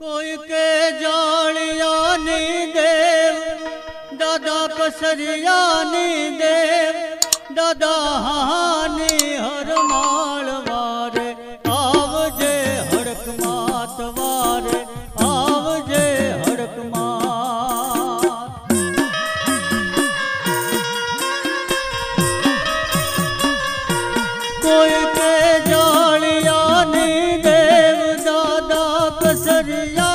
ਕੋਈ ਕੇ ਜਾਣਿਆ ਨੀ ਦੇਵ ਦਾਦਾ ਪਸਰਿਆ ਨੀ ਦੇਵ ਦਾਦਾ ਹਾਨੀ ਹਰਮਾਲ ਵਾਰ। નજરિયા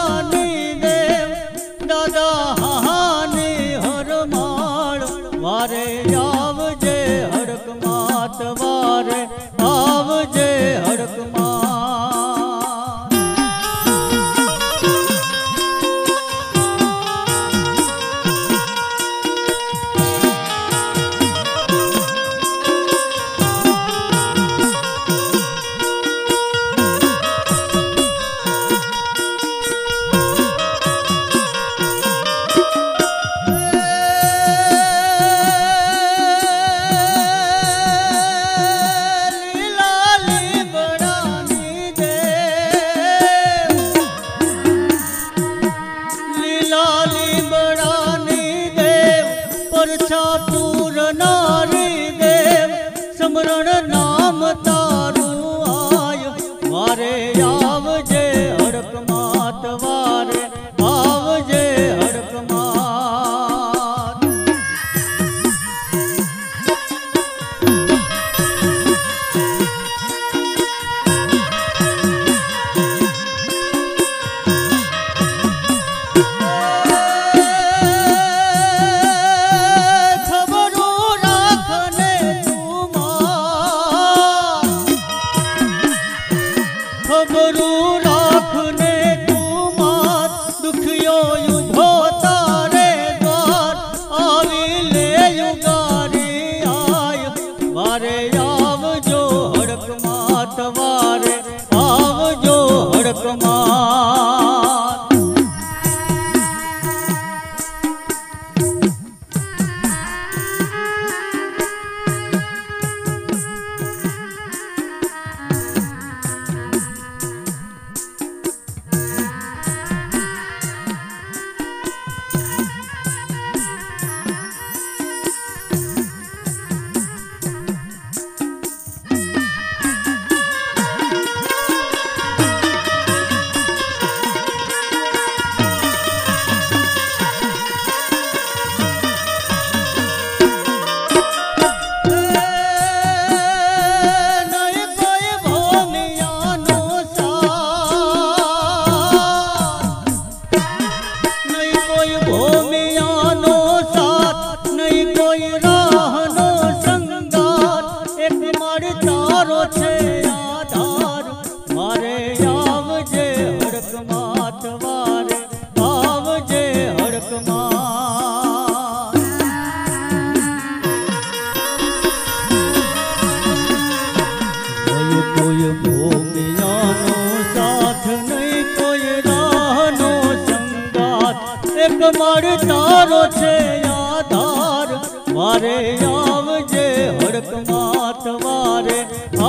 એક માળ તારો છે આધાર. મારે આવજે હડકમાં મારે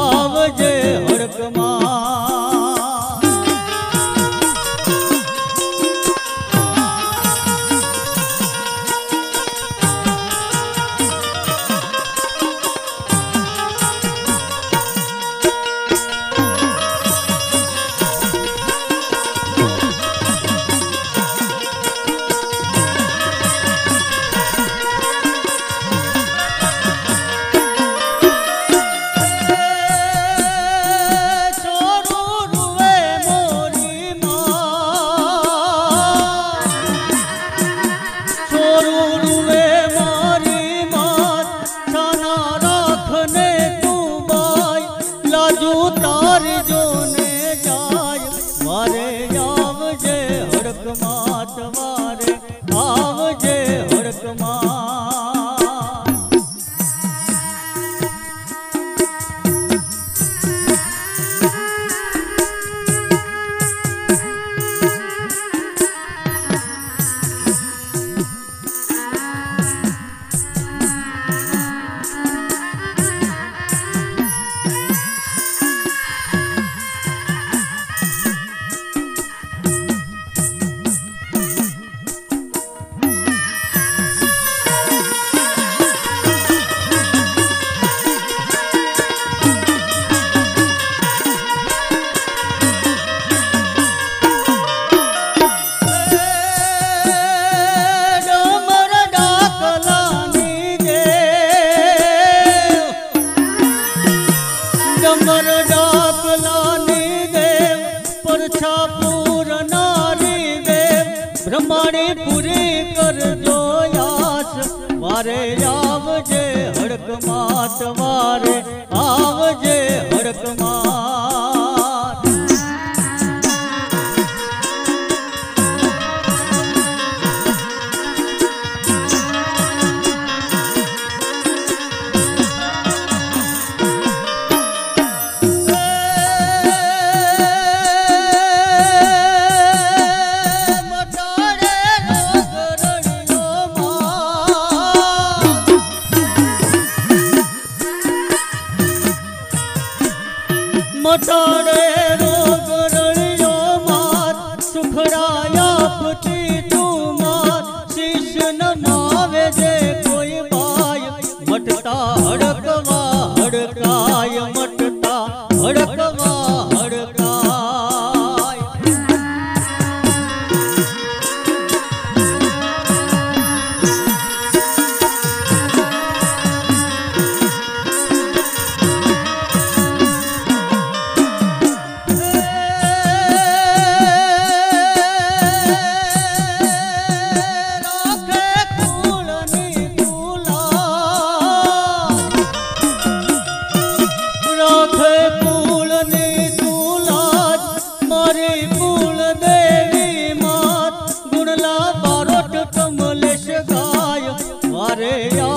આવજે હડકમાં. સવારે આવ તારી પૂરી કરજો યાસ. મારે આવજે હડકમાં તમારે. આવજે હડકમાં. हरे या